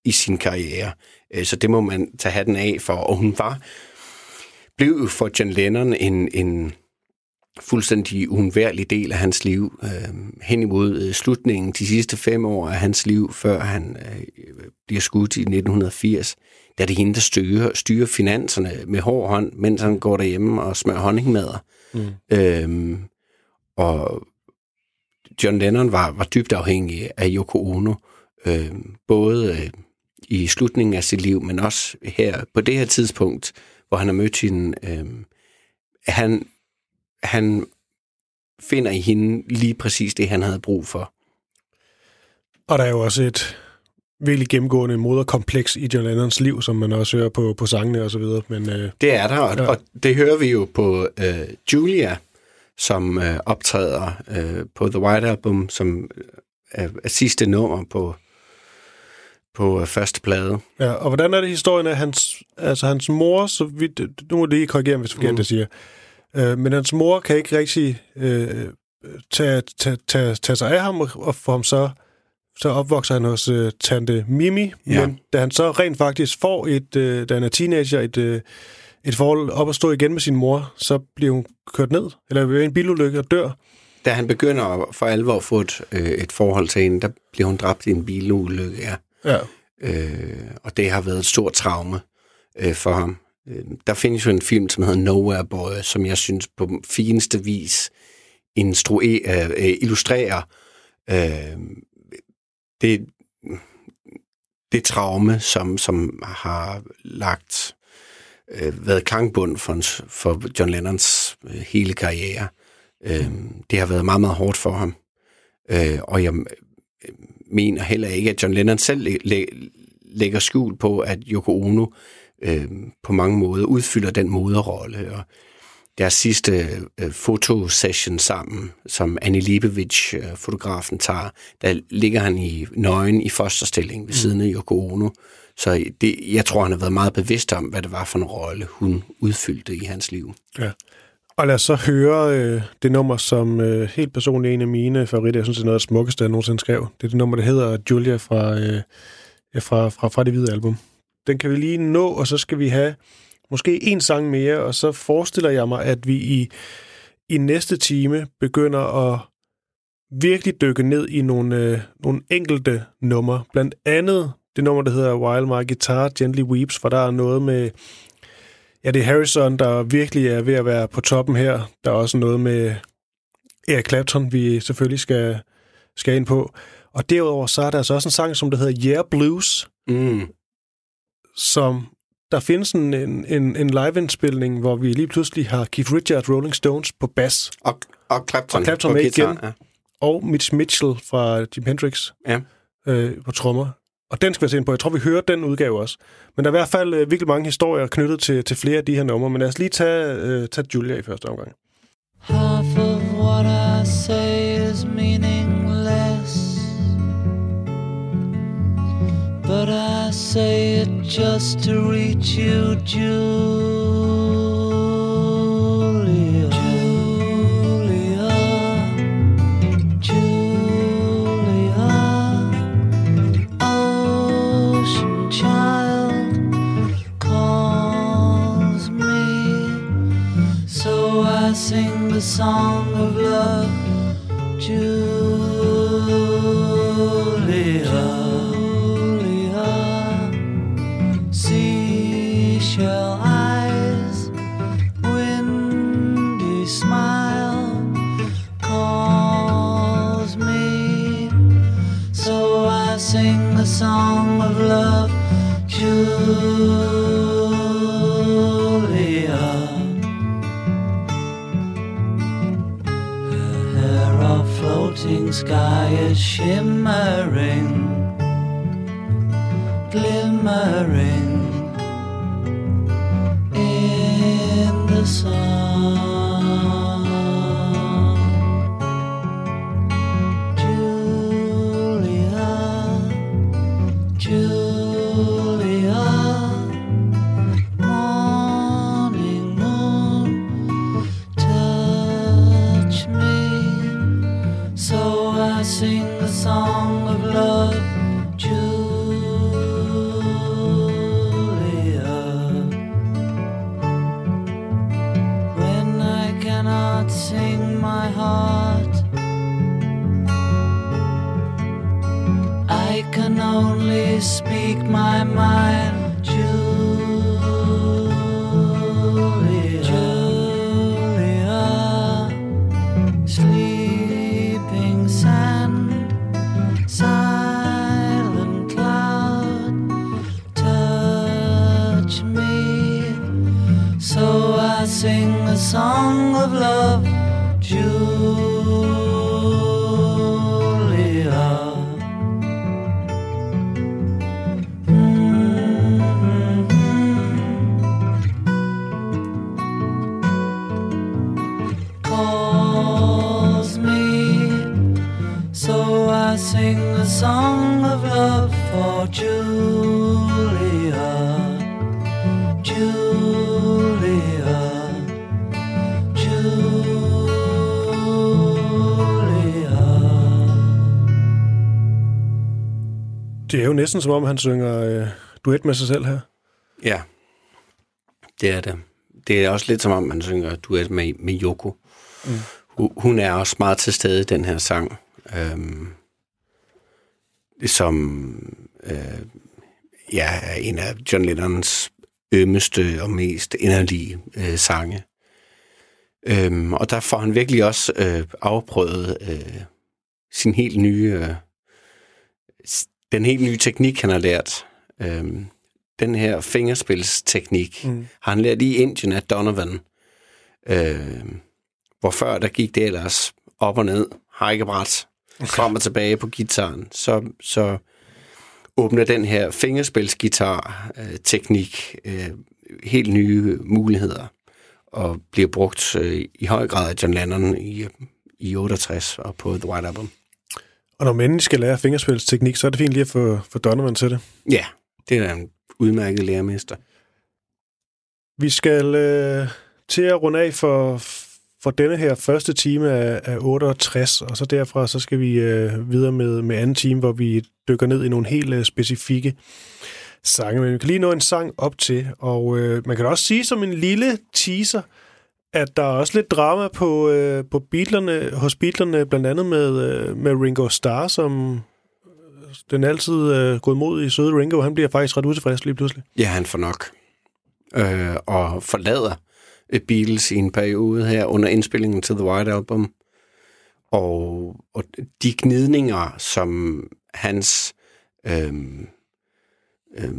i sin karriere. Øh, så det må man tage hatten af for. Og hun var, blev for John Lennon en, en fuldstændig uundværlig del af hans liv øh, hen imod øh, slutningen, de sidste fem år af hans liv, før han øh, bliver skudt i 1980 er det hende, der styrer, styrer finanserne med hård hånd, mens han går derhjemme og smører honningmader. Mm. Øhm, og John Lennon var, var dybt afhængig af Yoko Ono, øhm, både øh, i slutningen af sit liv, men også her på det her tidspunkt, hvor han har mødt hende. Øhm, han, han finder i hende lige præcis det, han havde brug for. Og der er jo også et virkelig gennemgående moderkompleks i John Lennons liv, som man også hører på, på sangene og så videre. Men, øh, det er der, og, ja. og det hører vi jo på øh, Julia, som øh, optræder øh, på The White Album, som øh, er, er sidste nummer på, på øh, første plade. Ja, og hvordan er det historien af hans, altså hans mor, så vidt, nu må det lige korrigere, hvis forkert mm. det siger, øh, men hans mor kan ikke rigtig øh, tage, tage, tage, tage sig af ham, og få ham så så opvokser han hos øh, tante Mimi, ja. men da han så rent faktisk får et, øh, da han er teenager, et, øh, et forhold op at stå igen med sin mor, så bliver hun kørt ned, eller ved en bilulykke og dør. Da han begynder at for alvor få et, øh, et forhold til hende, der bliver hun dræbt i en bilulykke, ja. ja. Øh, og det har været et stort traume øh, for ham. Øh, der findes jo en film, som hedder Nowhere Boy, som jeg synes på fineste vis instruerer, øh, illustrerer øh, det, det traume, som, som har lagt øh, været klangbund for, for John Lennons øh, hele karriere. Øh, det har været meget, meget hårdt for ham. Øh, og jeg øh, mener heller ikke, at John Lennon selv læ- læ- lægger skjul på, at Yoko Ono øh, på mange måder udfylder den moderrolle. Og deres sidste øh, fotosession sammen, som Annie Leibovich, øh, fotografen, tager, der ligger han i nøgen i fosterstilling ved mm. siden af Yoko Ono. Så det, jeg tror, han har været meget bevidst om, hvad det var for en rolle, hun udfyldte i hans liv. Ja. Og lad os så høre øh, det nummer, som øh, helt personligt en af mine favoritter, jeg synes, det er noget af det smukkeste, jeg nogensinde skrev. Det er det nummer, der hedder Julia fra, øh, fra, fra, fra det hvide album. Den kan vi lige nå, og så skal vi have måske en sang mere, og så forestiller jeg mig, at vi i, i næste time begynder at virkelig dykke ned i nogle, øh, nogle enkelte numre. Blandt andet det nummer, der hedder While My Guitar Gently Weeps, for der er noget med... Ja, det er Harrison, der virkelig er ved at være på toppen her. Der er også noget med Eric Clapton, vi selvfølgelig skal, skal ind på. Og derudover så er der altså også en sang, som der hedder Yeah Blues, mm. som der findes en, en, en live-indspilning, hvor vi lige pludselig har Keith Richards Rolling Stones på bas. Og, og Clapton, og Clapton på med guitar, igen. Ja. Og Mitch Mitchell fra Jim Hendrix ja. øh, på trommer. Og den skal vi se ind på. Jeg tror, vi hører den udgave også. Men der er i hvert fald øh, virkelig mange historier knyttet til, til flere af de her numre. Men lad os lige tage, øh, tage Julia i første omgang. Half of what I say is meaningless. But I say it just to reach you, Julia. Julia. Julia. Ocean child calls me. So I sing the song of love, Julia. Floating sky is shimmering, glimmering Det er jo næsten som om, han synger øh, duet med sig selv her. Ja, det er det. Det er også lidt som om, man synger duet med, med Yoko. Mm. Hun er også meget til stede i den her sang. Øhm, som øh, ja, er en af John Lennons ømmeste og mest inderlige øh, sange. Øhm, og der får han virkelig også øh, afprøvet øh, sin helt nye, øh, den helt nye teknik, han har lært. Øhm, den her fingerspilsteknik mm. har han lært i Indien af Donovan. Øh, hvor før der gik det ellers op og ned, hækkebræt, frem og tilbage på gitaren. Så, så åbner den her fingerspilsgitar-teknik øh, helt nye muligheder og bliver brugt øh, i høj grad af John Lennon i, i 68 og på The White Album. Og når mændene skal lære fingerspilsteknik, så er det fint lige at få, få Donovan til det. Ja, det er en udmærket lærermester. Vi skal øh, til at runde af for, for denne her første time af, af 68, og så derfra så skal vi øh, videre med, med anden time, hvor vi dykker ned i nogle helt øh, specifikke sange. Men vi kan lige nå en sang op til, og øh, man kan også sige som en lille teaser, at der er også lidt drama på, øh, på Beatlerne, hos Beatlerne, blandt andet med, øh, med Ringo Starr, som øh, den altid øh, gået mod i søde Ringo. Han bliver faktisk ret utilfreds lige pludselig. Ja, han får nok. Øh, og forlader øh, Beatles i en periode her under indspillingen til The White Album. Og, og de gnidninger, som hans øh, øh,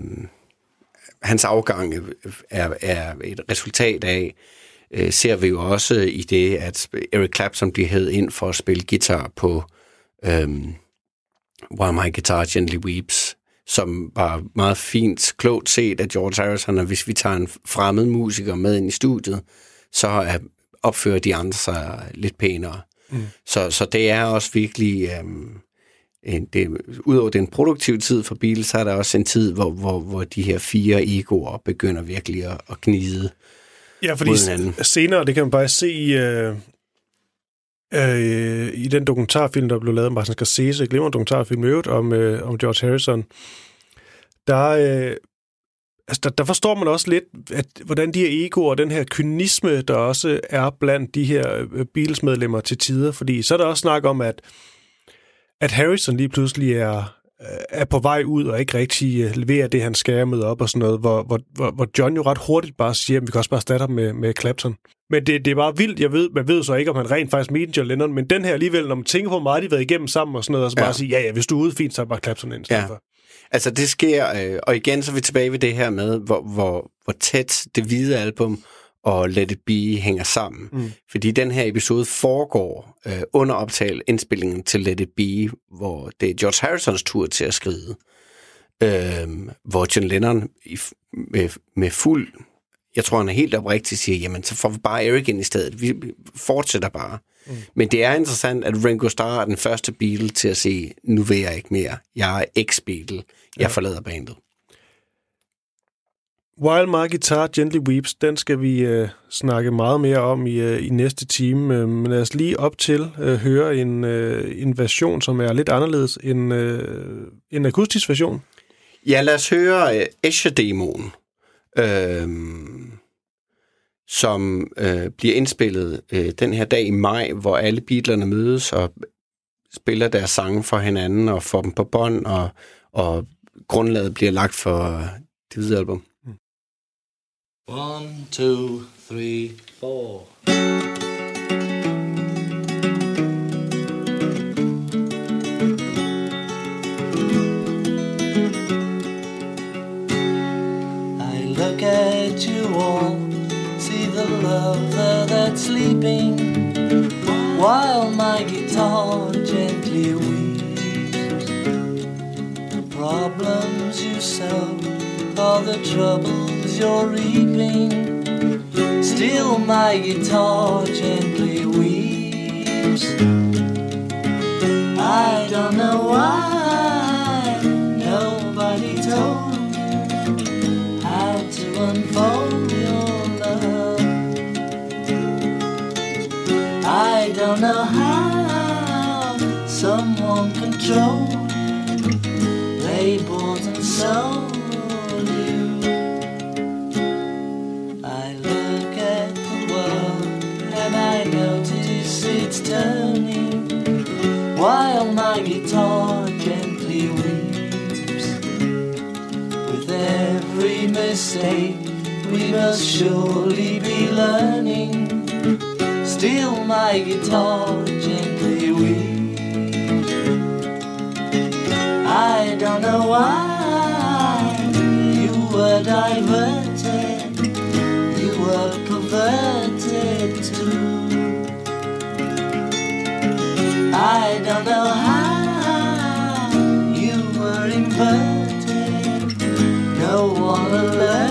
hans afgang er, er et resultat af, øh, ser vi jo også i det, at Eric Clapton bliver hævet ind for at spille guitar på øhm, While My Guitar Gently Weeps, som var meget fint, klogt set af George Harrison, at hvis vi tager en fremmed musiker med ind i studiet, så er, opfører de andre sig lidt pænere. Mm. Så, så det er også virkelig... Øhm, en, det, udover den produktive tid for Beatles, så er der også en tid, hvor, hvor, hvor de her fire egoer begynder virkelig at, at gnide Ja, fordi senere, det kan man bare se i, øh, øh, i den dokumentarfilm, der blev lavet om Martin Scorsese, glemmer dokumentarfilm øvrigt om, øh, om George Harrison, der, øh, altså der, der forstår man også lidt, at, hvordan de her egoer og den her kynisme, der også er blandt de her øh, Beatles-medlemmer til tider, fordi så er der også snak om, at, at Harrison lige pludselig er, er på vej ud og ikke rigtig øh, leverer det, han skal med op og sådan noget, hvor, hvor, hvor, John jo ret hurtigt bare siger, at vi kan også bare erstatte ham med, med Clapton. Men det, det er bare vildt, jeg ved, man ved så ikke, om han rent faktisk mente John Lennon, men den her alligevel, når man tænker på, hvor meget de har været igennem sammen og sådan noget, og så ja. bare sige, ja, ja, hvis du er ude fint, så er bare Clapton ind. Ja. For. Altså det sker, øh, og igen så er vi tilbage ved det her med, hvor, hvor, hvor tæt det hvide album og Let It Be hænger sammen. Mm. Fordi den her episode foregår øh, under optagelse indspillingen til Let It Be, hvor det er George Harrisons tur til at skride. Øh, hvor John Lennon i, med, med fuld, jeg tror han er helt oprigtigt, siger, jamen så får vi bare Eric ind i stedet. Vi fortsætter bare. Mm. Men det er interessant, at Ringo Starr er den første Beatle til at sige, nu vil jeg ikke mere. Jeg er ex-Beatle. Jeg ja. forlader bandet. While My Guitar Gently Weeps, den skal vi øh, snakke meget mere om i, øh, i næste time. Øh, men lad os lige op til øh, høre en, øh, en version, som er lidt anderledes end øh, en akustisk version. Ja, lad os høre øh, Escher-demoen, øh, som øh, bliver indspillet øh, den her dag i maj, hvor alle Beatlerne mødes og spiller deres sange for hinanden og får dem på bånd, og, og grundlaget bliver lagt for øh, det hvide album. One, two, three, four. I look at you all, see the lover that's sleeping, while my guitar gently weeps. The problems you solve are the troubles you're reaping. Still, my guitar gently weeps. I don't know why nobody told me how to unfold your love. I don't know how someone controlled labels and so. Mistake, we must surely be learning. Still, my guitar gently weeps. I don't know why you were diverted, you were perverted too. I don't know love.